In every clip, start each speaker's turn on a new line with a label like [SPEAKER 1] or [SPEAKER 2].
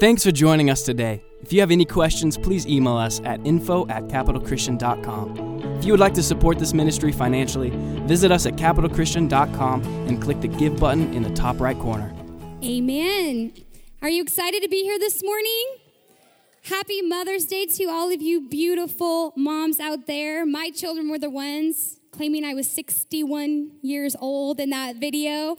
[SPEAKER 1] Thanks for joining us today. If you have any questions, please email us at info at capitalchristian.com. If you would like to support this ministry financially, visit us at capitalchristian.com and click the Give button in the top right corner.
[SPEAKER 2] Amen. Are you excited to be here this morning? Happy Mother's Day to all of you beautiful moms out there. My children were the ones claiming I was 61 years old in that video.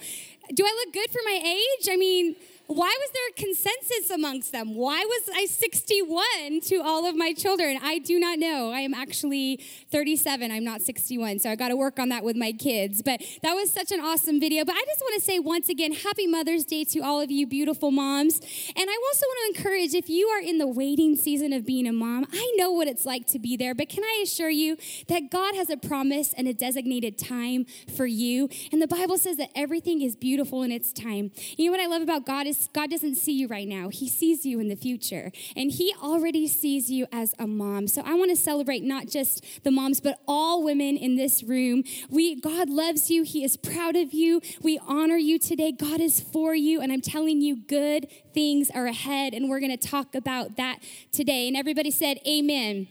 [SPEAKER 2] Do I look good for my age? I mean, why was there a consensus amongst them? Why was I 61 to all of my children? I do not know. I am actually 37. I'm not 61, so I got to work on that with my kids. But that was such an awesome video. But I just want to say once again, happy Mother's Day to all of you beautiful moms. And I also want to encourage if you are in the waiting season of being a mom, I know what it's like to be there, but can I assure you that God has a promise and a designated time for you? And the Bible says that everything is beautiful in its time. You know what I love about God is God doesn't see you right now. He sees you in the future. And He already sees you as a mom. So I want to celebrate not just the moms, but all women in this room. We God loves you. He is proud of you. We honor you today. God is for you. And I'm telling you, good things are ahead. And we're going to talk about that today. And everybody said, Amen.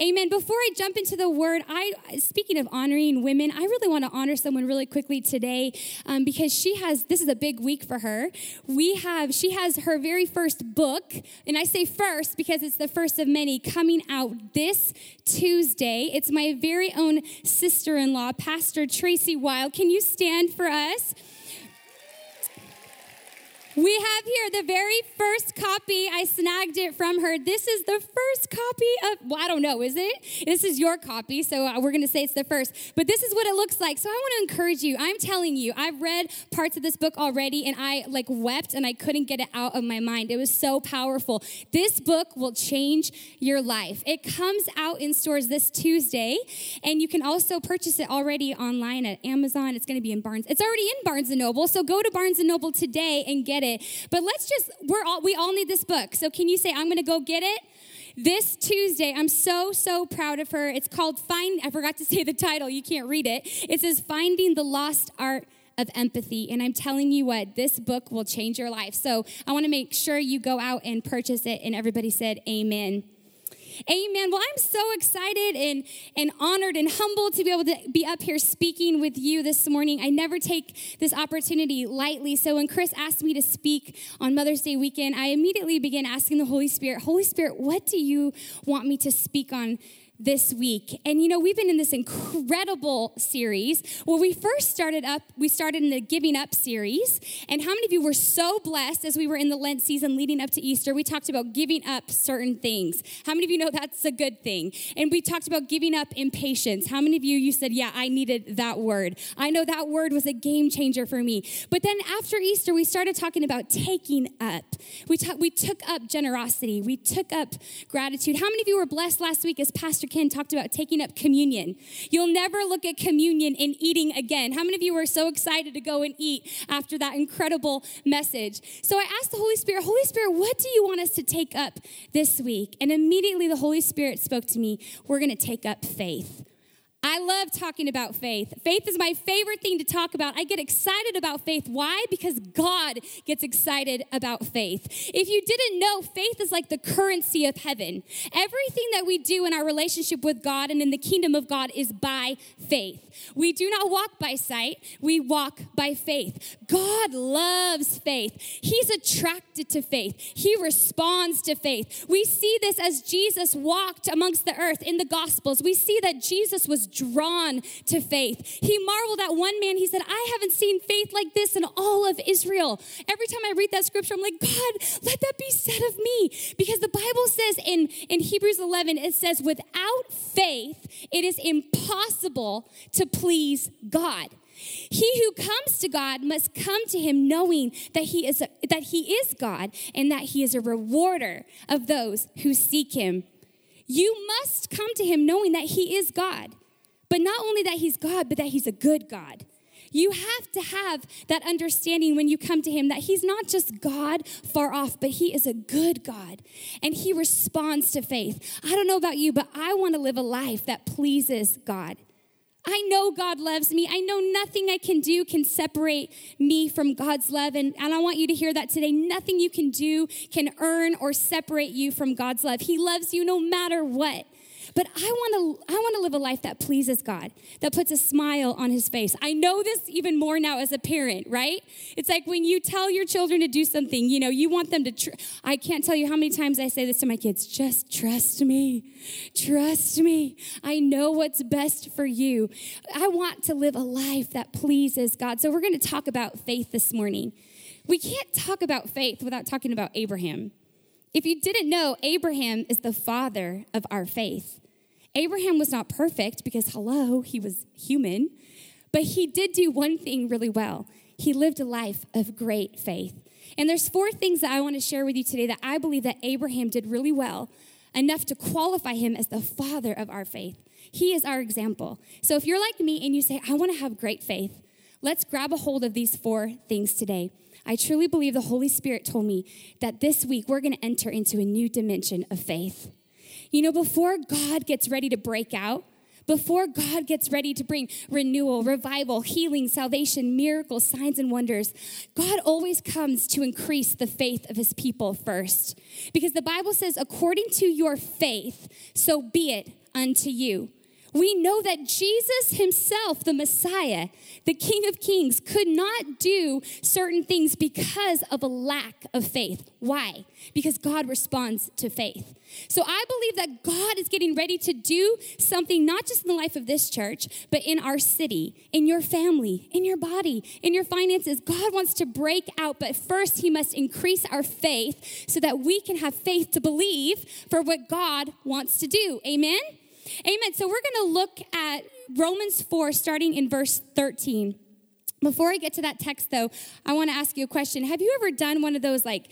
[SPEAKER 2] Amen. Before I jump into the word, I speaking of honoring women, I really want to honor someone really quickly today um, because she has this is a big week for her. We have she has her very first book, and I say first because it's the first of many coming out this Tuesday. It's my very own sister-in-law, Pastor Tracy Wilde. Can you stand for us? We have here the very first copy. I snagged it from her. This is the first copy of, well, I don't know, is it? This is your copy, so uh, we're going to say it's the first. But this is what it looks like. So I want to encourage you. I'm telling you, I've read parts of this book already and I like wept and I couldn't get it out of my mind. It was so powerful. This book will change your life. It comes out in stores this Tuesday and you can also purchase it already online at Amazon. It's going to be in Barnes. It's already in Barnes and Noble. So go to Barnes and Noble today and get it it. But let's just, we're all, we all need this book. So can you say, I'm going to go get it? This Tuesday, I'm so, so proud of her. It's called Find, I forgot to say the title, you can't read it. It says Finding the Lost Art of empathy. And I'm telling you what, this book will change your life. So I want to make sure you go out and purchase it. And everybody said, Amen. Amen. Well, I'm so excited and, and honored and humbled to be able to be up here speaking with you this morning. I never take this opportunity lightly. So when Chris asked me to speak on Mother's Day weekend, I immediately began asking the Holy Spirit, Holy Spirit, what do you want me to speak on this week. And you know, we've been in this incredible series. Well, we first started up, we started in the Giving Up series. And how many of you were so blessed as we were in the Lent season leading up to Easter? We talked about giving up certain things. How many of you know that's a good thing? And we talked about giving up impatience. How many of you, you said, Yeah, I needed that word? I know that word was a game changer for me. But then after Easter, we started talking about taking up. We, ta- we took up generosity, we took up gratitude. How many of you were blessed last week as Pastor Ken talked about taking up communion. You'll never look at communion and eating again. How many of you were so excited to go and eat after that incredible message? So I asked the Holy Spirit, Holy Spirit, what do you want us to take up this week? And immediately the Holy Spirit spoke to me, we're going to take up faith. I love talking about faith. Faith is my favorite thing to talk about. I get excited about faith. Why? Because God gets excited about faith. If you didn't know, faith is like the currency of heaven. Everything that we do in our relationship with God and in the kingdom of God is by faith. We do not walk by sight, we walk by faith. God loves faith. He's attracted to faith, He responds to faith. We see this as Jesus walked amongst the earth in the Gospels. We see that Jesus was drawn to faith. He marveled at one man. He said, I haven't seen faith like this in all of Israel. Every time I read that scripture, I'm like, God, let that be said of me. Because the Bible says in, in Hebrews 11, it says, without faith, it is impossible to please God. He who comes to God must come to him knowing that he is a, that he is God and that he is a rewarder of those who seek him. You must come to him knowing that he is God. But not only that he's God, but that he's a good God. You have to have that understanding when you come to him that he's not just God far off, but he is a good God and he responds to faith. I don't know about you, but I want to live a life that pleases God. I know God loves me. I know nothing I can do can separate me from God's love. And, and I want you to hear that today. Nothing you can do can earn or separate you from God's love. He loves you no matter what. But I want to I want to live a life that pleases God, that puts a smile on his face. I know this even more now as a parent, right? It's like when you tell your children to do something, you know, you want them to tr- I can't tell you how many times I say this to my kids, just trust me. Trust me. I know what's best for you. I want to live a life that pleases God. So we're going to talk about faith this morning. We can't talk about faith without talking about Abraham. If you didn't know, Abraham is the father of our faith. Abraham was not perfect because, hello, he was human, but he did do one thing really well. He lived a life of great faith. And there's four things that I want to share with you today that I believe that Abraham did really well, enough to qualify him as the father of our faith. He is our example. So if you're like me and you say, I want to have great faith, let's grab a hold of these four things today. I truly believe the Holy Spirit told me that this week we're going to enter into a new dimension of faith. You know, before God gets ready to break out, before God gets ready to bring renewal, revival, healing, salvation, miracles, signs, and wonders, God always comes to increase the faith of his people first. Because the Bible says, according to your faith, so be it unto you. We know that Jesus himself, the Messiah, the King of Kings, could not do certain things because of a lack of faith. Why? Because God responds to faith. So I believe that God is getting ready to do something, not just in the life of this church, but in our city, in your family, in your body, in your finances. God wants to break out, but first He must increase our faith so that we can have faith to believe for what God wants to do. Amen? Amen. So we're going to look at Romans 4, starting in verse 13. Before I get to that text, though, I want to ask you a question. Have you ever done one of those, like,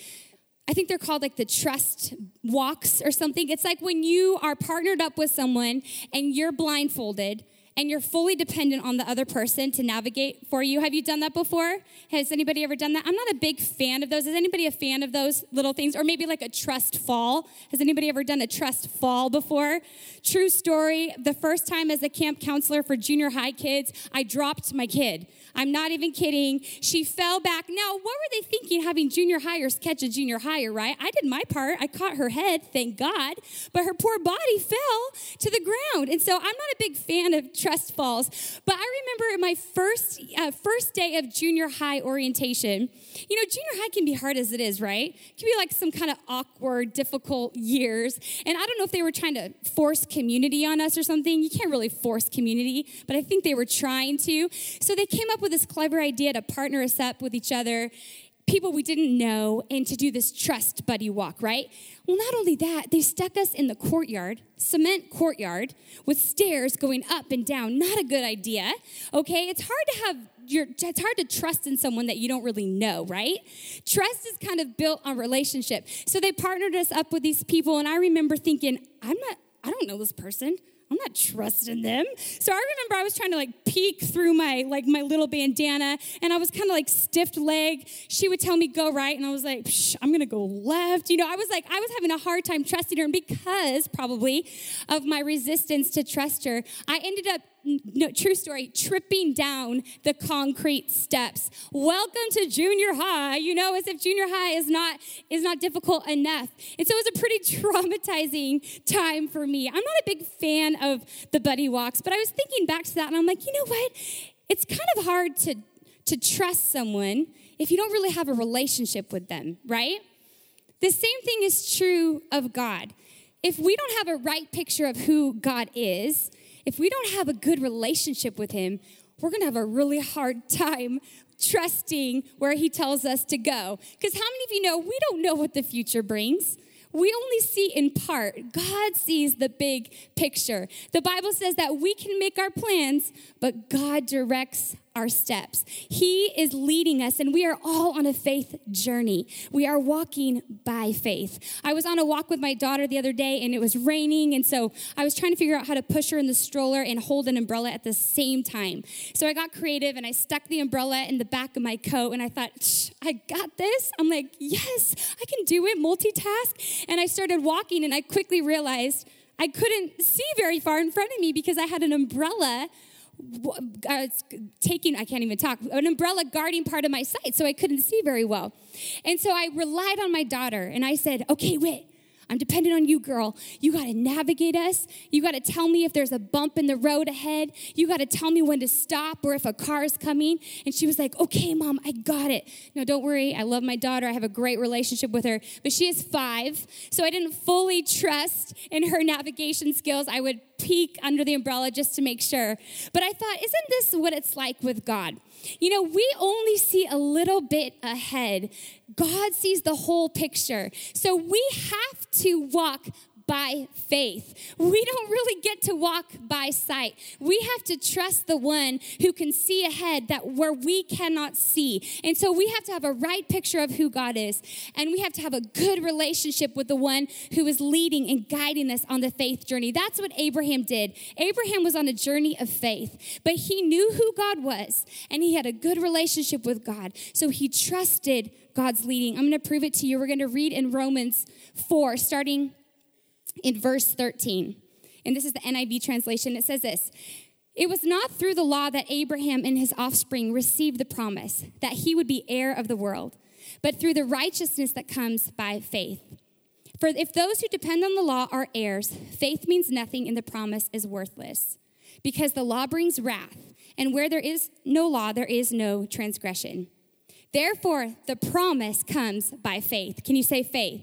[SPEAKER 2] I think they're called like the trust walks or something? It's like when you are partnered up with someone and you're blindfolded and you're fully dependent on the other person to navigate for you. Have you done that before? Has anybody ever done that? I'm not a big fan of those. Is anybody a fan of those little things? Or maybe like a trust fall? Has anybody ever done a trust fall before? True story. The first time as a camp counselor for junior high kids, I dropped my kid. I'm not even kidding. She fell back. Now, what were they thinking having junior hires catch a junior hire, right? I did my part. I caught her head, thank God, but her poor body fell to the ground. And so I'm not a big fan of trust falls. But I remember my first uh, first day of junior high orientation. You know, junior high can be hard as it is, right? It can be like some kind of awkward, difficult years. And I don't know if they were trying to force community on us or something. You can't really force community, but I think they were trying to. So they came up with this clever idea to partner us up with each other, people we didn't know, and to do this trust buddy walk, right? Well, not only that, they stuck us in the courtyard, cement courtyard, with stairs going up and down. Not a good idea, okay? It's hard to have your, it's hard to trust in someone that you don't really know, right? Trust is kind of built on relationship. So they partnered us up with these people, and I remember thinking, I'm not, I don't know this person. I'm not trusting them. So I remember I was trying to like peek through my like my little bandana and I was kind of like stiff leg. She would tell me go right and I was like, I'm going to go left. You know, I was like I was having a hard time trusting her and because probably of my resistance to trust her, I ended up no, true story, tripping down the concrete steps. Welcome to junior high, you know, as if junior high is not is not difficult enough. And so it was a pretty traumatizing time for me. I'm not a big fan of the buddy walks, but I was thinking back to that and I'm like, you know what? It's kind of hard to to trust someone if you don't really have a relationship with them, right? The same thing is true of God. If we don't have a right picture of who God is, if we don't have a good relationship with Him, we're gonna have a really hard time trusting where He tells us to go. Because how many of you know we don't know what the future brings? We only see in part. God sees the big picture. The Bible says that we can make our plans, but God directs our steps. He is leading us, and we are all on a faith journey. We are walking by faith. I was on a walk with my daughter the other day, and it was raining, and so I was trying to figure out how to push her in the stroller and hold an umbrella at the same time. So I got creative, and I stuck the umbrella in the back of my coat, and I thought, I got this. I'm like, yes, I can do it, multitask. And I started walking, and I quickly realized I couldn't see very far in front of me because I had an umbrella uh, taking, I can't even talk, an umbrella guarding part of my sight so I couldn't see very well. And so I relied on my daughter and I said, okay, wait, I'm dependent on you, girl. You got to navigate us. You got to tell me if there's a bump in the road ahead. You got to tell me when to stop or if a car is coming. And she was like, okay, mom, I got it. No, don't worry. I love my daughter. I have a great relationship with her, but she is five. So I didn't fully trust in her navigation skills. I would peek under the umbrella just to make sure. But I thought, isn't this what it's like with God? You know, we only see a little bit ahead. God sees the whole picture. So we have to walk by faith. We don't really get to walk by sight. We have to trust the one who can see ahead that where we cannot see. And so we have to have a right picture of who God is. And we have to have a good relationship with the one who is leading and guiding us on the faith journey. That's what Abraham did. Abraham was on a journey of faith, but he knew who God was and he had a good relationship with God. So he trusted God's leading. I'm going to prove it to you. We're going to read in Romans 4, starting in verse 13. And this is the NIV translation. It says this It was not through the law that Abraham and his offspring received the promise that he would be heir of the world, but through the righteousness that comes by faith. For if those who depend on the law are heirs, faith means nothing and the promise is worthless. Because the law brings wrath, and where there is no law, there is no transgression. Therefore, the promise comes by faith. Can you say faith?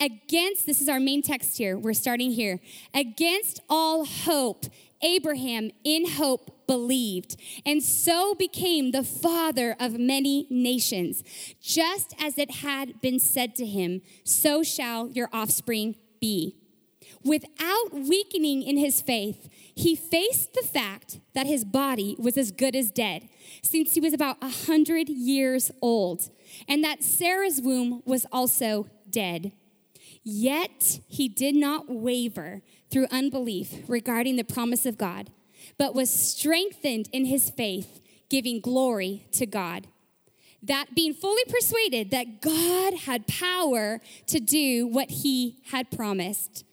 [SPEAKER 2] Against, this is our main text here, we're starting here. Against all hope, Abraham in hope believed, and so became the father of many nations. Just as it had been said to him, so shall your offspring be. Without weakening in his faith, he faced the fact that his body was as good as dead, since he was about a hundred years old, and that Sarah's womb was also dead. Yet he did not waver through unbelief regarding the promise of God, but was strengthened in his faith, giving glory to God. That being fully persuaded that God had power to do what he had promised.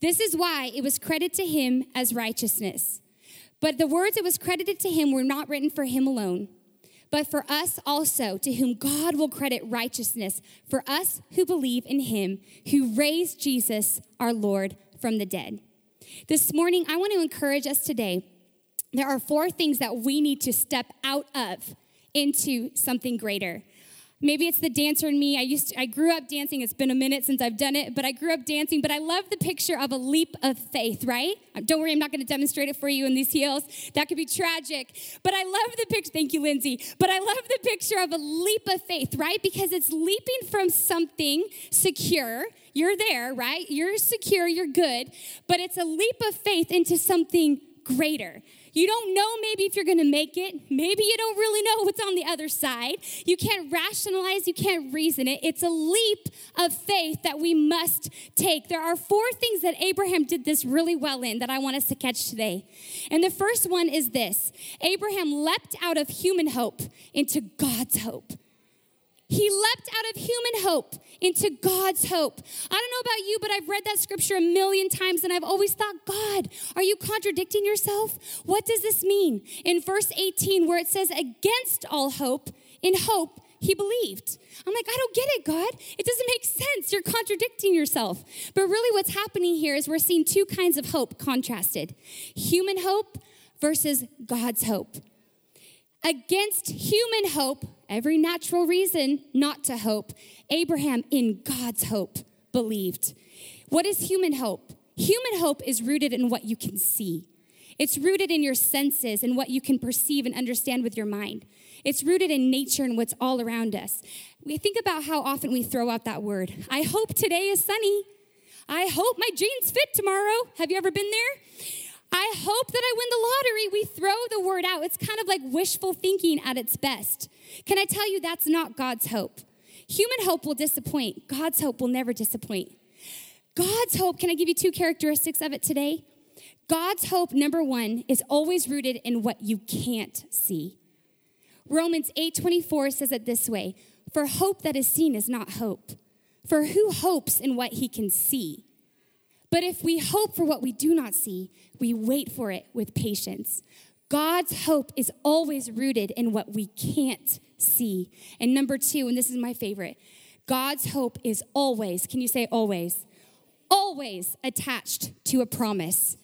[SPEAKER 2] This is why it was credited to him as righteousness. But the words that was credited to him were not written for him alone but for us also, to whom God will credit righteousness, for us who believe in him who raised Jesus, our Lord, from the dead. This morning, I want to encourage us today. There are four things that we need to step out of into something greater. Maybe it's the dancer in me. I used to, I grew up dancing. It's been a minute since I've done it, but I grew up dancing. But I love the picture of a leap of faith, right? Don't worry, I'm not going to demonstrate it for you in these heels. That could be tragic. But I love the picture. Thank you, Lindsay. But I love the picture of a leap of faith, right? Because it's leaping from something secure. You're there, right? You're secure, you're good. But it's a leap of faith into something greater. You don't know maybe if you're going to make it. Maybe you don't really know what's on the other side. You can't rationalize, you can't reason it. It's a leap of faith that we must take. There are four things that Abraham did this really well in that I want us to catch today. And the first one is this Abraham leapt out of human hope into God's hope. He leapt out of human hope into God's hope. I don't know about you, but I've read that scripture a million times and I've always thought, God, are you contradicting yourself? What does this mean? In verse 18, where it says, against all hope, in hope, he believed. I'm like, I don't get it, God. It doesn't make sense. You're contradicting yourself. But really, what's happening here is we're seeing two kinds of hope contrasted human hope versus God's hope. Against human hope, every natural reason not to hope, Abraham, in God's hope, believed. What is human hope? Human hope is rooted in what you can see. It's rooted in your senses and what you can perceive and understand with your mind. It's rooted in nature and what's all around us. We think about how often we throw out that word. I hope today is sunny. I hope my jeans fit tomorrow. Have you ever been there? I hope that I win the lottery. We throw the word out. It's kind of like wishful thinking at its best. Can I tell you that's not God's hope? Human hope will disappoint, God's hope will never disappoint. God's hope, can I give you two characteristics of it today? God's hope, number one, is always rooted in what you can't see. Romans 8:24 says it this way: For hope that is seen is not hope. For who hopes in what he can see? But if we hope for what we do not see, we wait for it with patience. God's hope is always rooted in what we can't see. And number two, and this is my favorite God's hope is always, can you say always? Always attached to a promise.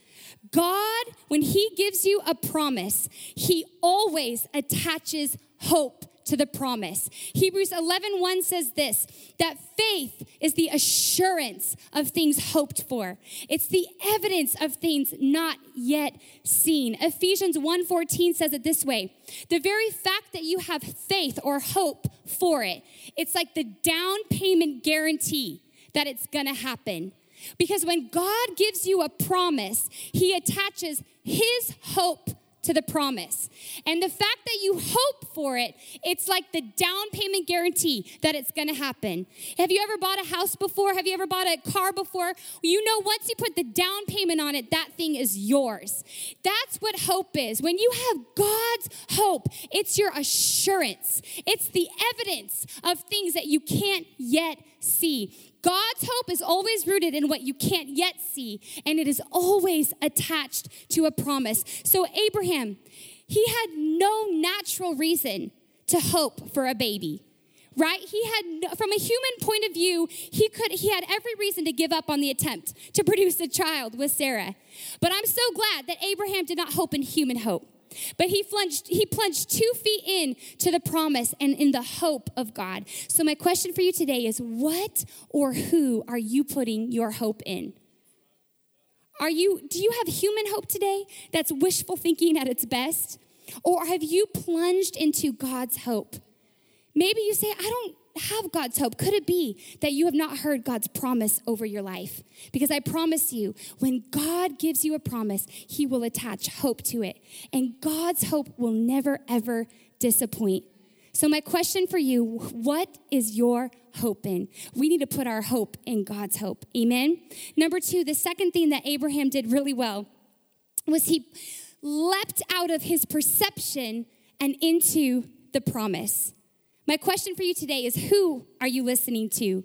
[SPEAKER 2] God, when He gives you a promise, He always attaches hope to the promise. Hebrews 11 1 says this that faith is the assurance of things hoped for. It's the evidence of things not yet seen. Ephesians 1:14 says it this way. The very fact that you have faith or hope for it, it's like the down payment guarantee that it's going to happen. Because when God gives you a promise, he attaches his hope to the promise. And the fact that you hope for it, it's like the down payment guarantee that it's gonna happen. Have you ever bought a house before? Have you ever bought a car before? You know, once you put the down payment on it, that thing is yours. That's what hope is. When you have God's hope, it's your assurance, it's the evidence of things that you can't yet see. God's hope is always rooted in what you can't yet see, and it is always attached to a promise. So, Abraham, he had no natural reason to hope for a baby right he had from a human point of view he could he had every reason to give up on the attempt to produce a child with sarah but i'm so glad that abraham did not hope in human hope but he plunged, he plunged two feet in to the promise and in the hope of God. So my question for you today is what or who are you putting your hope in? Are you do you have human hope today that's wishful thinking at its best? Or have you plunged into God's hope? Maybe you say, I don't have God's hope? Could it be that you have not heard God's promise over your life? Because I promise you, when God gives you a promise, He will attach hope to it. And God's hope will never, ever disappoint. So, my question for you what is your hope in? We need to put our hope in God's hope. Amen. Number two, the second thing that Abraham did really well was he leapt out of his perception and into the promise. My question for you today is who are you listening to?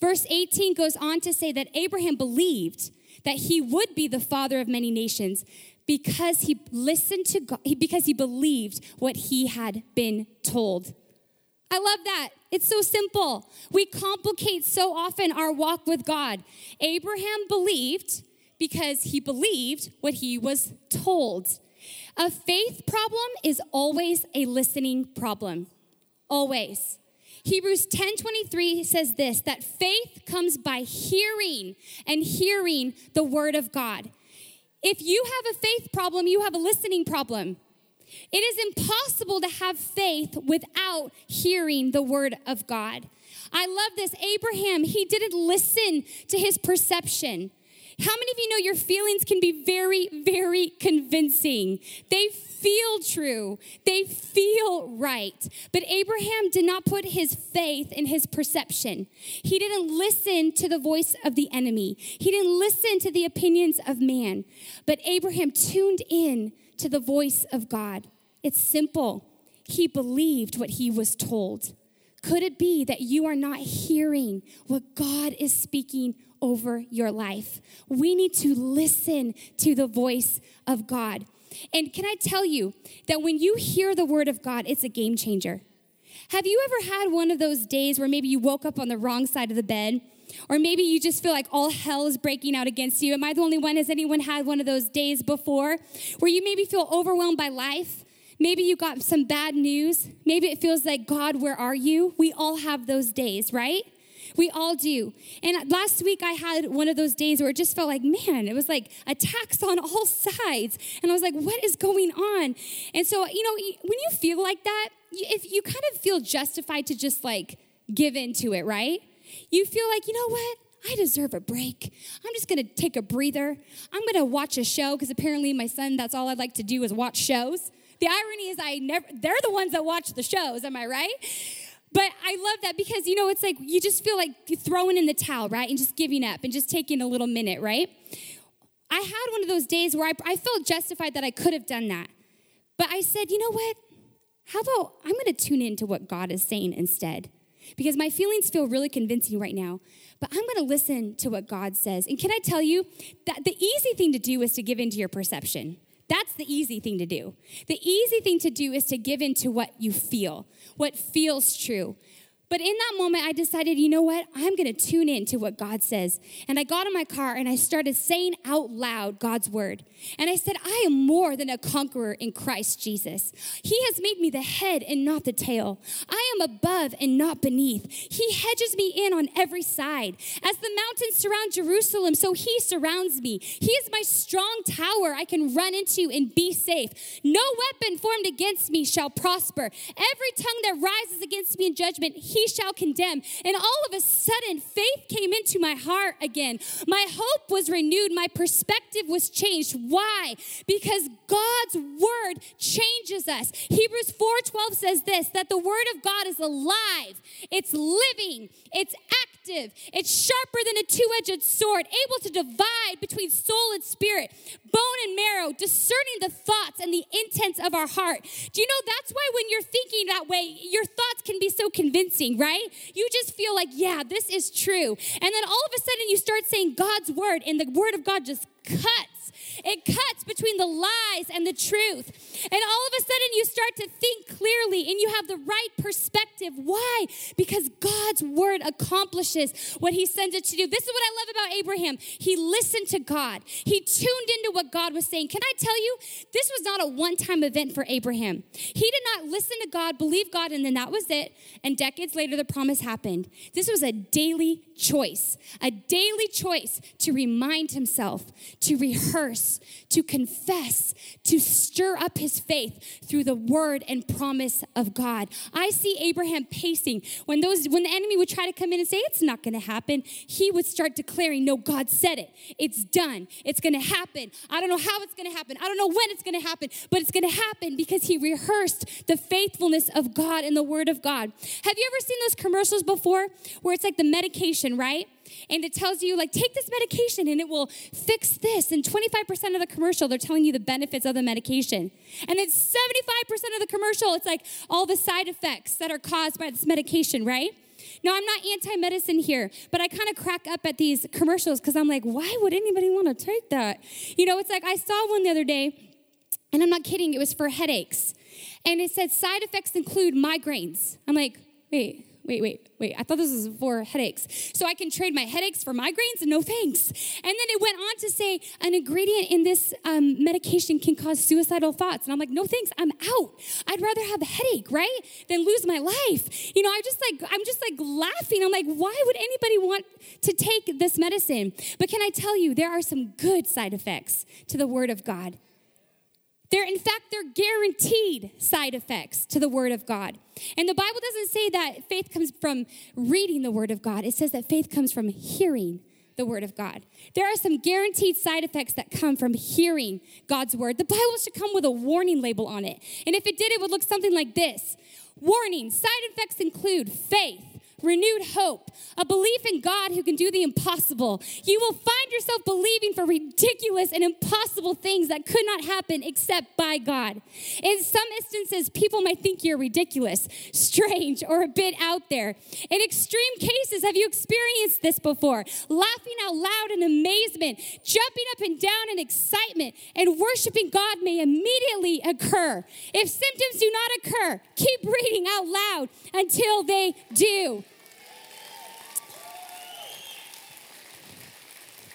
[SPEAKER 2] Verse 18 goes on to say that Abraham believed that he would be the father of many nations because he listened to God, because he believed what he had been told. I love that. It's so simple. We complicate so often our walk with God. Abraham believed because he believed what he was told. A faith problem is always a listening problem always. Hebrews 10:23 says this that faith comes by hearing and hearing the word of God. If you have a faith problem, you have a listening problem. It is impossible to have faith without hearing the word of God. I love this. Abraham, he didn't listen to his perception. How many of you know your feelings can be very, very convincing? They feel true, they feel right. But Abraham did not put his faith in his perception. He didn't listen to the voice of the enemy, he didn't listen to the opinions of man. But Abraham tuned in to the voice of God. It's simple. He believed what he was told. Could it be that you are not hearing what God is speaking over your life? We need to listen to the voice of God. And can I tell you that when you hear the word of God, it's a game changer. Have you ever had one of those days where maybe you woke up on the wrong side of the bed? Or maybe you just feel like all hell is breaking out against you. Am I the only one? Has anyone had one of those days before where you maybe feel overwhelmed by life? Maybe you got some bad news. Maybe it feels like, God, where are you? We all have those days, right? We all do. And last week I had one of those days where it just felt like, man, it was like attacks on all sides. And I was like, what is going on? And so, you know, when you feel like that, if you kind of feel justified to just like give into it, right? You feel like, you know what? I deserve a break. I'm just gonna take a breather. I'm gonna watch a show because apparently my son, that's all I'd like to do is watch shows. The irony is, I never, they're the ones that watch the shows, am I right? But I love that because, you know, it's like you just feel like throwing in the towel, right? And just giving up and just taking a little minute, right? I had one of those days where I, I felt justified that I could have done that. But I said, you know what? How about I'm going to tune into what God is saying instead? Because my feelings feel really convincing right now, but I'm going to listen to what God says. And can I tell you that the easy thing to do is to give into your perception. That's the easy thing to do. The easy thing to do is to give in to what you feel, what feels true. But in that moment, I decided, you know what? I'm going to tune in to what God says. And I got in my car and I started saying out loud God's word. And I said, I am more than a conqueror in Christ Jesus. He has made me the head and not the tail. I am above and not beneath. He hedges me in on every side. As the mountains surround Jerusalem, so he surrounds me. He is my strong tower I can run into and be safe. No weapon formed against me shall prosper. Every tongue that rises against me in judgment, he he shall condemn. And all of a sudden, faith came into my heart again. My hope was renewed. My perspective was changed. Why? Because God's word changes us. Hebrews 4:12 says this that the word of God is alive, it's living, it's active, it's sharper than a two-edged sword, able to divide between soul and spirit, bone and marrow, discerning the thoughts and the intents of our heart. Do you know that's why when you're thinking that way, your thoughts can be so convincing, right? You just feel like, yeah, this is true. And then all of a sudden you start saying God's word, and the word of God just cuts it cuts between the lies and the truth. And all of a sudden, you start to think clearly and you have the right perspective. Why? Because God's word accomplishes what he sends it to do. This is what I love about Abraham. He listened to God, he tuned into what God was saying. Can I tell you, this was not a one time event for Abraham. He did not listen to God, believe God, and then that was it. And decades later, the promise happened. This was a daily choice, a daily choice to remind himself, to rehearse to confess, to stir up his faith through the word and promise of God. I see Abraham pacing. When those when the enemy would try to come in and say it's not going to happen, he would start declaring, "No, God said it. It's done. It's going to happen. I don't know how it's going to happen. I don't know when it's going to happen, but it's going to happen because he rehearsed the faithfulness of God and the word of God." Have you ever seen those commercials before where it's like the medication, right? And it tells you like take this medication and it will fix this and 25% of the commercial they're telling you the benefits of the medication and then 75% of the commercial it's like all the side effects that are caused by this medication right now, I'm not anti medicine here, but I kind of crack up at these commercials because I'm like, why would anybody want to take that? You know, it's like I saw one the other day, and I'm not kidding, it was for headaches. And it said side effects include migraines. I'm like, wait, wait, wait, wait, I thought this was for headaches. So I can trade my headaches for migraines? No thanks. And then it went on to say an ingredient in this um, medication can cause suicidal thoughts. And I'm like, no thanks, I'm out. I'd rather have a headache, right? Than lose my life. You know, I just like, I'm just like laughing. I'm like, why would anybody want to take this medicine? But can I tell you, there are some good side effects to the Word of God. They're, in fact, they're guaranteed side effects to the Word of God. And the Bible doesn't say that faith comes from reading the Word of God, it says that faith comes from hearing the Word of God. There are some guaranteed side effects that come from hearing God's Word. The Bible should come with a warning label on it. And if it did, it would look something like this Warning, side effects include faith renewed hope, a belief in God who can do the impossible. You will find yourself believing for ridiculous and impossible things that could not happen except by God. In some instances, people might think you're ridiculous, strange, or a bit out there. In extreme cases, have you experienced this before? Laughing out loud in amazement, jumping up and down in excitement, and worshiping God may immediately occur. If symptoms do not occur, keep reading out loud until they do.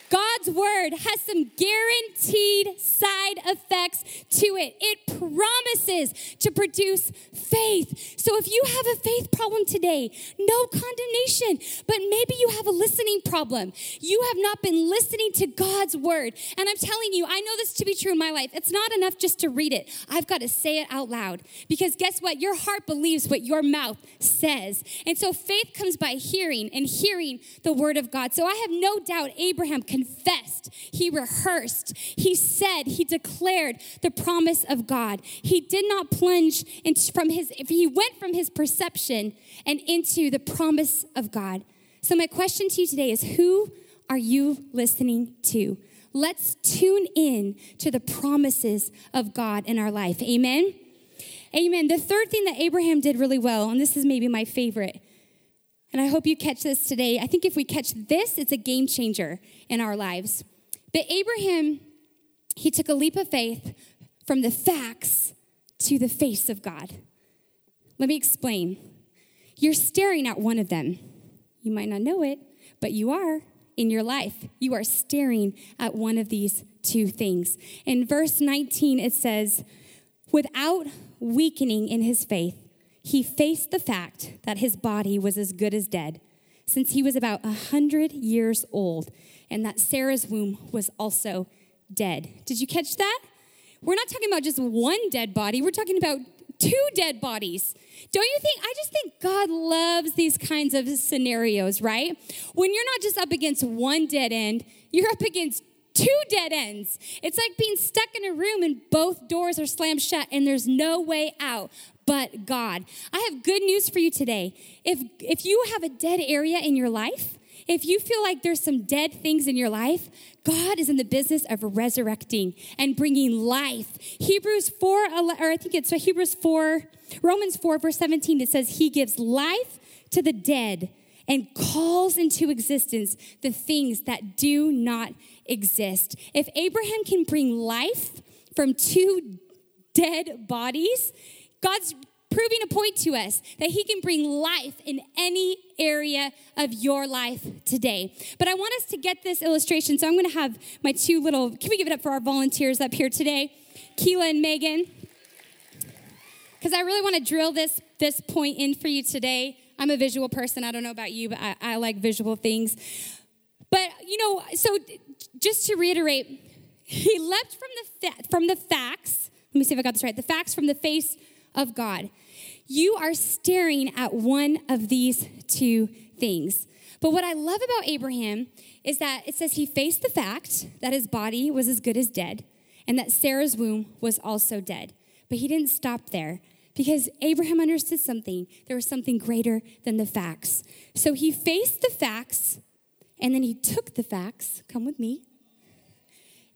[SPEAKER 2] God's word has some guaranteed side effects to it. It promises to produce faith. So if you have a faith problem today, no condemnation, but maybe you have a listening problem. You have not been listening to God's word. And I'm telling you, I know this to be true in my life. It's not enough just to read it, I've got to say it out loud. Because guess what? Your heart believes what your mouth says. And so faith comes by hearing, and hearing the word of God. So I have no doubt Abraham confessed, he rehearsed, he said, he declared the promise of God. He did not plunge into, from his, he went from his perception and into the promise of God. So my question to you today is who are you listening to? Let's tune in to the promises of God in our life. Amen. Amen. The third thing that Abraham did really well, and this is maybe my favorite, and I hope you catch this today. I think if we catch this, it's a game changer in our lives. But Abraham, he took a leap of faith from the facts to the face of God. Let me explain. You're staring at one of them. You might not know it, but you are in your life. You are staring at one of these two things. In verse 19, it says, Without weakening in his faith, he faced the fact that his body was as good as dead, since he was about a hundred years old, and that Sarah's womb was also dead. Did you catch that? We're not talking about just one dead body, we're talking about two dead bodies. Don't you think? I just think God loves these kinds of scenarios, right? When you're not just up against one dead end, you're up against two dead ends. It's like being stuck in a room and both doors are slammed shut and there's no way out but God. I have good news for you today. If if you have a dead area in your life, if you feel like there's some dead things in your life, God is in the business of resurrecting and bringing life. Hebrews 4, or I think it's Hebrews 4, Romans 4, verse 17, it says, He gives life to the dead and calls into existence the things that do not exist. If Abraham can bring life from two dead bodies, God's proving a point to us that He can bring life in any area of your life today. But I want us to get this illustration. So I'm going to have my two little, can we give it up for our volunteers up here today? Keela and Megan. Because I really want to drill this, this point in for you today. I'm a visual person. I don't know about you, but I, I like visual things. But, you know, so just to reiterate, he leapt from the, fa- from the facts. Let me see if I got this right. The facts from the face of God. You are staring at one of these two things. But what I love about Abraham is that it says he faced the fact that his body was as good as dead and that Sarah's womb was also dead. But he didn't stop there because Abraham understood something. There was something greater than the facts. So he faced the facts and then he took the facts, come with me,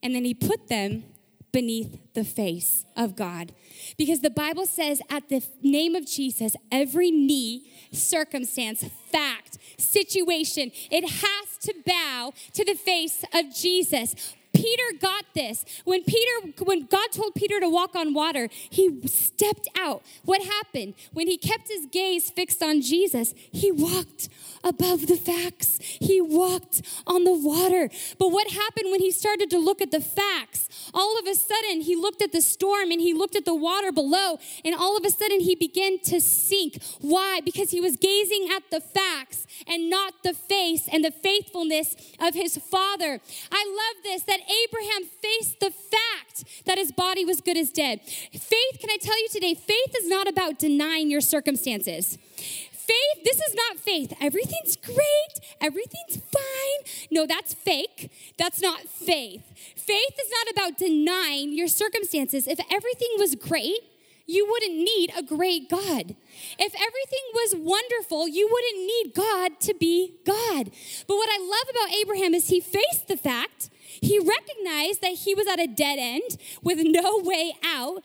[SPEAKER 2] and then he put them beneath the face of God. Because the Bible says, at the name of Jesus, every knee, circumstance, fact, situation, it has to bow to the face of Jesus. Peter got this. When Peter when God told Peter to walk on water, he stepped out. What happened? When he kept his gaze fixed on Jesus, he walked above the facts. He walked on the water. But what happened when he started to look at the facts? All of a sudden, he looked at the storm and he looked at the water below, and all of a sudden, he began to sink. Why? Because he was gazing at the facts and not the face and the faithfulness of his father. I love this that Abraham faced the fact that his body was good as dead. Faith, can I tell you today, faith is not about denying your circumstances faith, this is not faith. Everything's great, everything's fine. No, that's fake. That's not faith. Faith is not about denying your circumstances. If everything was great, you wouldn't need a great God. If everything was wonderful, you wouldn't need God to be God. But what I love about Abraham is he faced the fact, he recognized that he was at a dead end with no way out,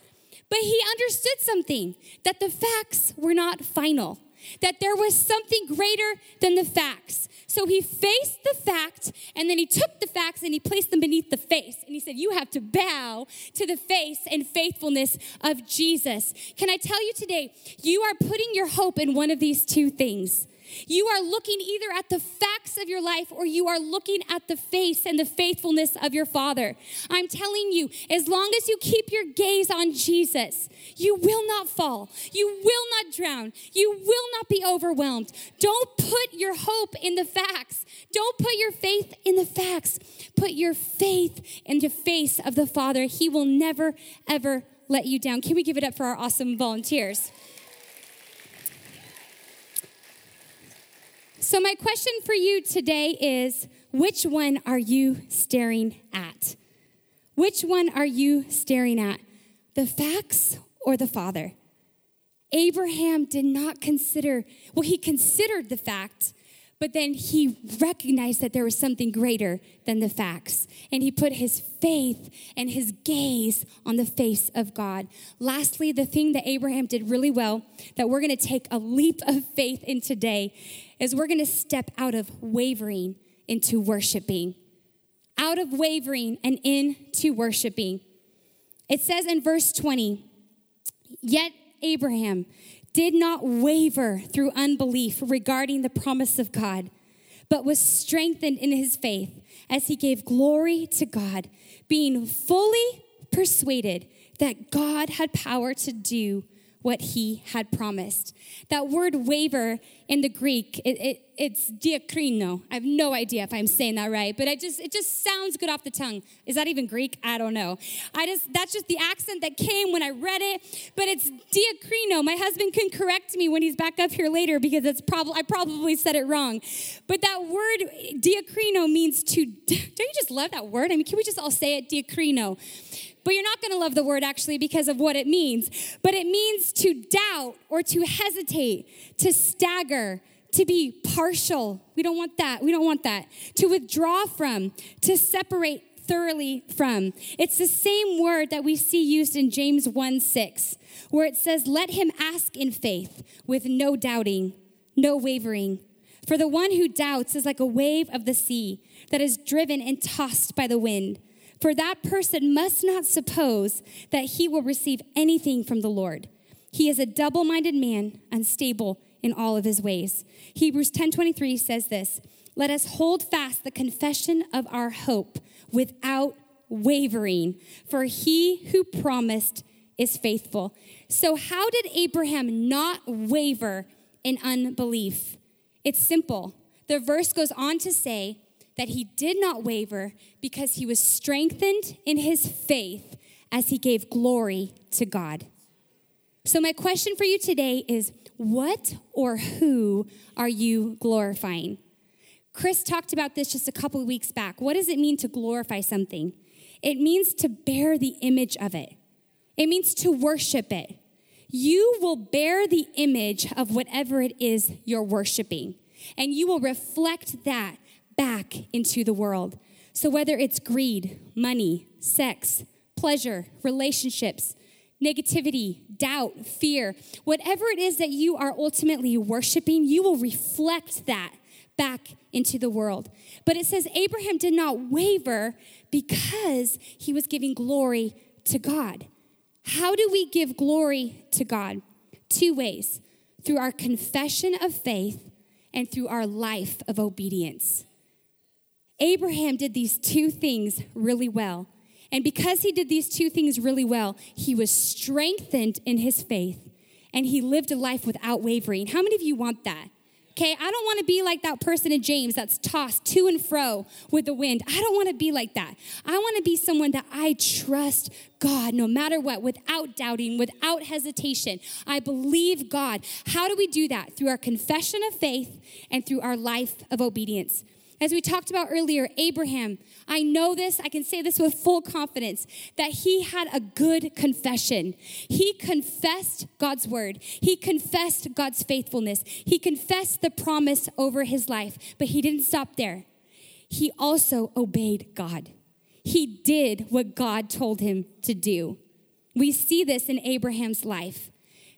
[SPEAKER 2] but he understood something that the facts were not final that there was something greater than the facts. So he faced the fact and then he took the facts and he placed them beneath the face. And he said, You have to bow to the face and faithfulness of Jesus. Can I tell you today, you are putting your hope in one of these two things. You are looking either at the facts of your life or you are looking at the face and the faithfulness of your Father. I'm telling you, as long as you keep your gaze on Jesus, you will not fall. You will not drown. You will not be overwhelmed. Don't put your hope in the facts. Don't put your faith in the facts. Put your faith in the face of the Father. He will never, ever let you down. Can we give it up for our awesome volunteers? So, my question for you today is which one are you staring at? Which one are you staring at? The facts or the Father? Abraham did not consider, well, he considered the fact, but then he recognized that there was something greater than the facts. And he put his faith and his gaze on the face of God. Lastly, the thing that Abraham did really well, that we're going to take a leap of faith in today, is we're going to step out of wavering into worshiping. Out of wavering and into worshiping. It says in verse 20, Yet Abraham did not waver through unbelief regarding the promise of God, but was strengthened in his faith as he gave glory to God, being fully persuaded that God had power to do what he had promised. That word waver in the Greek, it, it, it's diakrino. I have no idea if I'm saying that right, but I just it just sounds good off the tongue. Is that even Greek? I don't know. I just that's just the accent that came when I read it, but it's diakrino. My husband can correct me when he's back up here later because it's probably I probably said it wrong. But that word diakrino means to don't you just love that word? I mean, can we just all say it diakrino? But you're not going to love the word actually because of what it means. But it means to doubt or to hesitate, to stagger, to be partial. We don't want that. We don't want that. To withdraw from, to separate thoroughly from. It's the same word that we see used in James 1 6, where it says, Let him ask in faith with no doubting, no wavering. For the one who doubts is like a wave of the sea that is driven and tossed by the wind. For that person must not suppose that he will receive anything from the Lord. He is a double-minded man, unstable in all of his ways. Hebrews 10:23 says this, "Let us hold fast the confession of our hope without wavering, for he who promised is faithful." So how did Abraham not waver in unbelief? It's simple. The verse goes on to say, that he did not waver because he was strengthened in his faith as he gave glory to God. So, my question for you today is what or who are you glorifying? Chris talked about this just a couple of weeks back. What does it mean to glorify something? It means to bear the image of it, it means to worship it. You will bear the image of whatever it is you're worshiping, and you will reflect that back into the world. So, whether it's greed, money, sex, pleasure, relationships, negativity, doubt, fear, whatever it is that you are ultimately worshiping, you will reflect that back into the world. But it says Abraham did not waver because he was giving glory to God. How do we give glory to God? Two ways through our confession of faith and through our life of obedience. Abraham did these two things really well. And because he did these two things really well, he was strengthened in his faith and he lived a life without wavering. How many of you want that? Okay, I don't want to be like that person in James that's tossed to and fro with the wind. I don't want to be like that. I want to be someone that I trust God no matter what, without doubting, without hesitation. I believe God. How do we do that? Through our confession of faith and through our life of obedience. As we talked about earlier, Abraham, I know this, I can say this with full confidence, that he had a good confession. He confessed God's word, he confessed God's faithfulness, he confessed the promise over his life, but he didn't stop there. He also obeyed God. He did what God told him to do. We see this in Abraham's life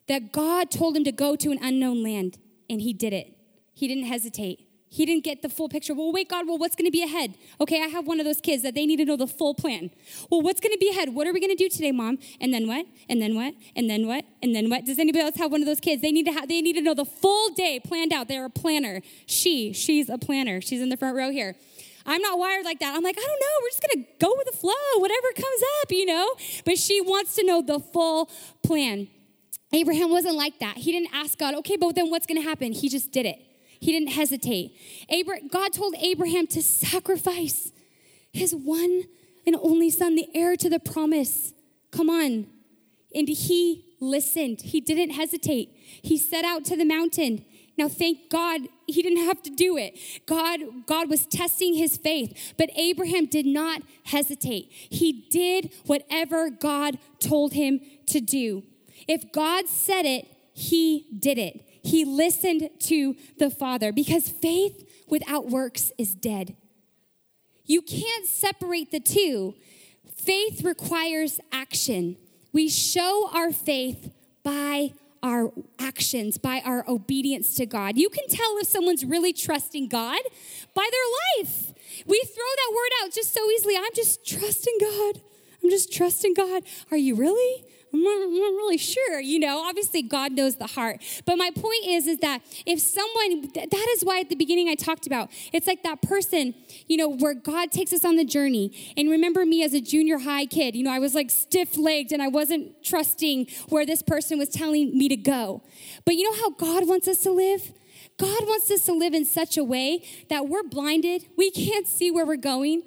[SPEAKER 2] that God told him to go to an unknown land, and he did it. He didn't hesitate He didn't get the full picture. Well, wait, God, well, what's going to be ahead? Okay, I have one of those kids that they need to know the full plan. Well, what's going to be ahead? What are we going to do today, mom? And then what? And then what? And then what? And then what? Does anybody else have one of those kids? They need to have, they need to know the full day planned out. They're a planner. She, she's a planner. She's in the front row here. I'm not wired like that. I'm like, I don't know. We're just going to go with the flow, whatever comes up, you know? But she wants to know the full plan. Abraham wasn't like that. He didn't ask God, okay, but then what's going to happen? He just did it. He didn't hesitate. Abra- God told Abraham to sacrifice his one and only son, the heir to the promise. Come on. And he listened. He didn't hesitate. He set out to the mountain. Now thank God he didn't have to do it. God God was testing his faith, but Abraham did not hesitate. He did whatever God told him to do. If God said it, he did it. He listened to the Father because faith without works is dead. You can't separate the two. Faith requires action. We show our faith by our actions, by our obedience to God. You can tell if someone's really trusting God by their life. We throw that word out just so easily. I'm just trusting God. I'm just trusting God. Are you really? I'm not, really sure, you know. Obviously, God knows the heart. But my point is, is that if someone, that is why at the beginning I talked about, it's like that person, you know, where God takes us on the journey. And remember me as a junior high kid, you know, I was like stiff legged and I wasn't trusting where this person was telling me to go. But you know how God wants us to live? God wants us to live in such a way that we're blinded, we can't see where we're going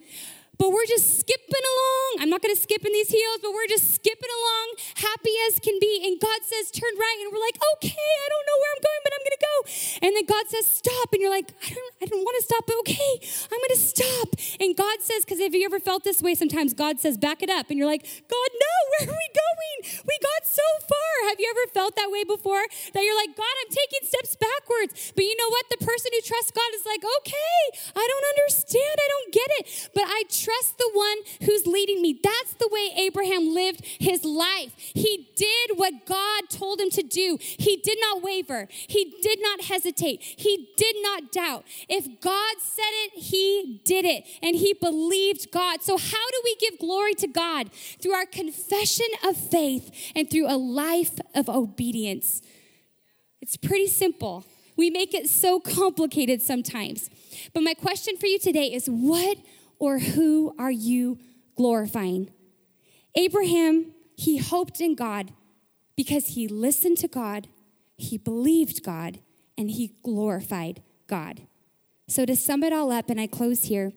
[SPEAKER 2] but we're just skipping along. I'm not going to skip in these heels, but we're just skipping along, happy as can be. And God says, turn right. And we're like, okay, I don't know where I'm going, but I'm going to go. And then God says, stop. And you're like, I don't, I don't want to stop, but okay, I'm going to stop. And God says, because have you ever felt this way sometimes? God says, back it up. And you're like, God, no, where are we going? We got so far. Have you ever felt that way before? That you're like, God, I'm taking steps backwards. But you know what? The person who trusts God is like, okay, I don't understand. I don't get it. But I trust trust the one who's leading me. That's the way Abraham lived his life. He did what God told him to do. He did not waver. He did not hesitate. He did not doubt. If God said it, he did it. And he believed God. So, how do we give glory to God? Through our confession of faith and through a life of obedience. It's pretty simple. We make it so complicated sometimes. But my question for you today is what or who are you glorifying? Abraham, he hoped in God because he listened to God, he believed God, and he glorified God. So, to sum it all up, and I close here,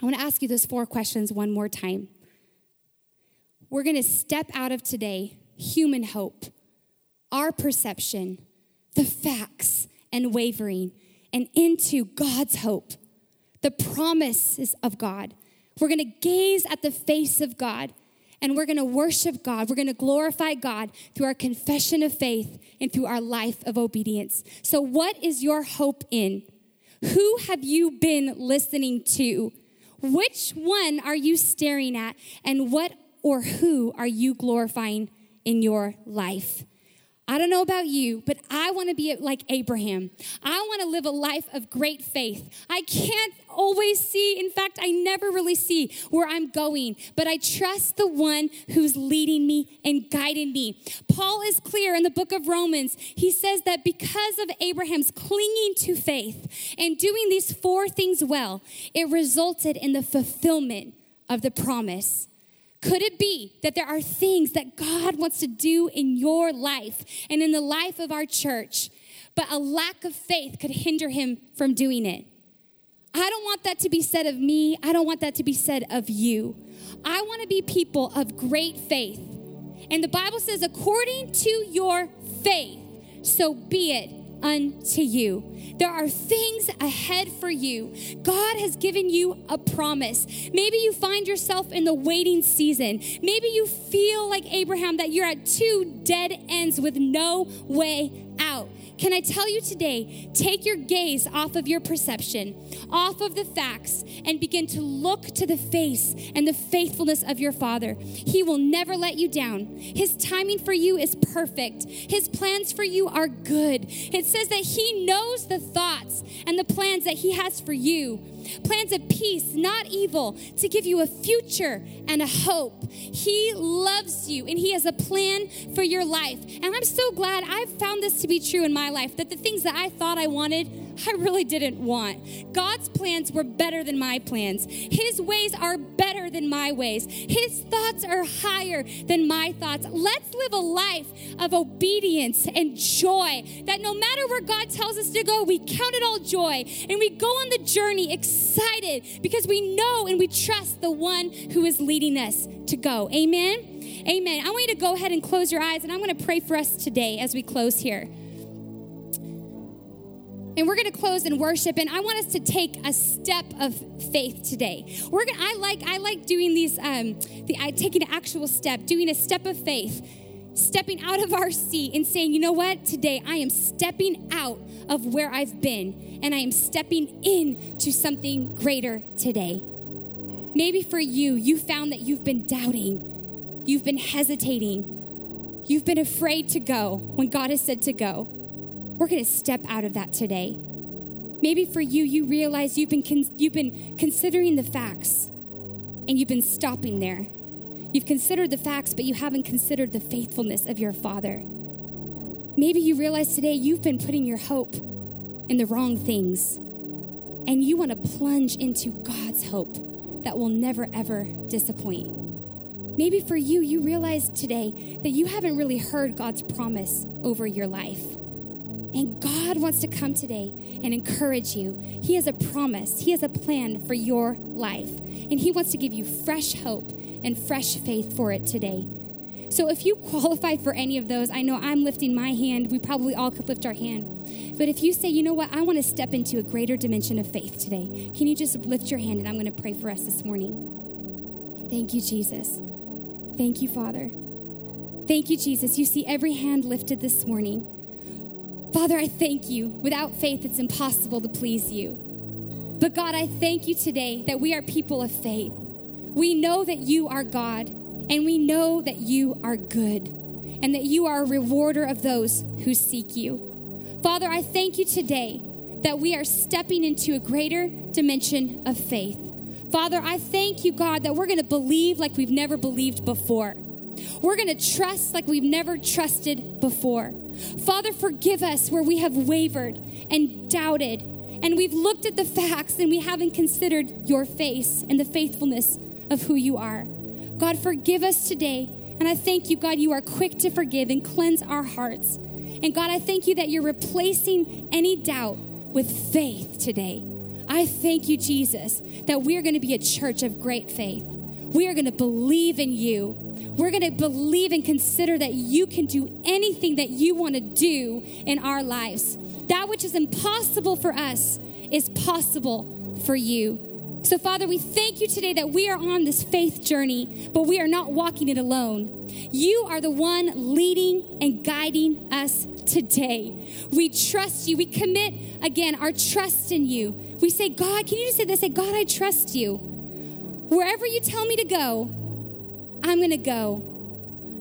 [SPEAKER 2] I want to ask you those four questions one more time. We're going to step out of today human hope, our perception, the facts, and wavering, and into God's hope the promises of God. We're going to gaze at the face of God and we're going to worship God. We're going to glorify God through our confession of faith and through our life of obedience. So, what is your hope in? Who have you been listening to? Which one are you staring at? And what or who are you glorifying in your life? I don't know about you, but I want to be like Abraham. I want to live a life of great faith. I can't always see, in fact, I never really see where I'm going, but I trust the one who's leading me and guiding me. Paul is clear in the book of Romans. He says that because of Abraham's clinging to faith and doing these four things well, it resulted in the fulfillment of the promise. Could it be that there are things that God wants to do in your life and in the life of our church, but a lack of faith could hinder him from doing it? I don't want that to be said of me. I don't want that to be said of you. I want to be people of great faith. And the Bible says, according to your faith, so be it unto you. There are things ahead for you. God has given you a promise. Maybe you find yourself in the waiting season. Maybe you feel like Abraham that you're at two dead ends with no way out. Can I tell you today, take your gaze off of your perception, off of the facts, and begin to look to the face and the faithfulness of your Father. He will never let you down. His timing for you is perfect, His plans for you are good. It says that He knows the thoughts and the plans that He has for you plans of peace, not evil, to give you a future and a hope. He loves you and He has a plan for your life. And I'm so glad I've found this to be true in my life that the things that I thought I wanted, I really didn't want. God's plans were better than my plans, His ways are better than my ways, His thoughts are higher than my thoughts. Let's live a life of obedience and joy that no matter where God tells us to go, we count it all joy and we go on the journey excited because we know and we trust the one who is leading us to go. Amen. Amen. I want you to go ahead and close your eyes, and I'm going to pray for us today as we close here. And we're going to close in worship, and I want us to take a step of faith today. We're gonna, I like I like doing these, um, the, I, taking an actual step, doing a step of faith, stepping out of our seat and saying, you know what, today I am stepping out of where I've been, and I am stepping in to something greater today. Maybe for you, you found that you've been doubting, you've been hesitating, you've been afraid to go when God has said to go. We're going to step out of that today. Maybe for you, you realize you've been, con- you've been considering the facts and you've been stopping there. You've considered the facts, but you haven't considered the faithfulness of your Father. Maybe you realize today you've been putting your hope in the wrong things and you want to plunge into God's hope that will never, ever disappoint. Maybe for you, you realize today that you haven't really heard God's promise over your life. And God wants to come today and encourage you. He has a promise, He has a plan for your life. And He wants to give you fresh hope and fresh faith for it today. So if you qualify for any of those, I know I'm lifting my hand. We probably all could lift our hand. But if you say, you know what, I want to step into a greater dimension of faith today, can you just lift your hand and I'm going to pray for us this morning? Thank you, Jesus. Thank you, Father. Thank you, Jesus. You see every hand lifted this morning. Father, I thank you. Without faith, it's impossible to please you. But God, I thank you today that we are people of faith. We know that you are God, and we know that you are good, and that you are a rewarder of those who seek you. Father, I thank you today that we are stepping into a greater dimension of faith. Father, I thank you, God, that we're going to believe like we've never believed before. We're going to trust like we've never trusted before. Father, forgive us where we have wavered and doubted, and we've looked at the facts and we haven't considered your face and the faithfulness of who you are. God, forgive us today. And I thank you, God, you are quick to forgive and cleanse our hearts. And God, I thank you that you're replacing any doubt with faith today. I thank you, Jesus, that we're going to be a church of great faith. We are going to believe in you we're going to believe and consider that you can do anything that you want to do in our lives. That which is impossible for us is possible for you. So, Father, we thank you today that we are on this faith journey, but we are not walking it alone. You are the one leading and guiding us today. We trust you. We commit, again, our trust in you. We say, God, can you just say this? Say, God, I trust you. Wherever you tell me to go, I'm going to go.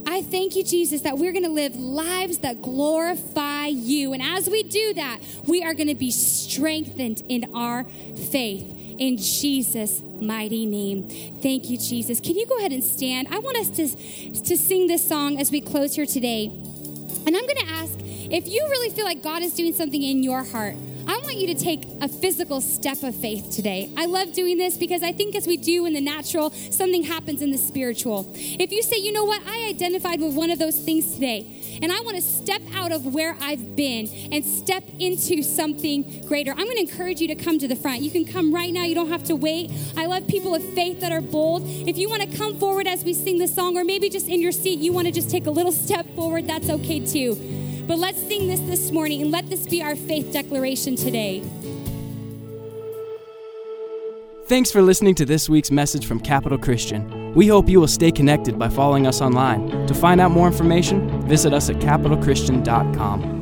[SPEAKER 2] I thank you, Jesus, that we're going to live lives that glorify you. And as we do that, we are going to be strengthened in our faith in Jesus' mighty name. Thank you, Jesus. Can you go ahead and stand? I want us to, to sing this song as we close here today. And I'm going to ask if you really feel like God is doing something in your heart I want you to take a physical step of faith today. I love doing this because I think as we do in the natural, something happens in the spiritual. If you say, you know what, I identified with one of those things today, and I want to step out of where I've been and step into something greater. I'm going to encourage you to come to the front. You can come right now, you don't have to wait. I love people of faith that are bold. If you want to come forward as we sing the song, or maybe just in your seat, you want to just take a little step forward, that's okay too. But let's sing this this morning and let this be our faith declaration today.
[SPEAKER 1] Thanks for listening to this week's message from Capital Christian. We hope you will stay connected by following us online. To find out more information, visit us at capitalchristian.com.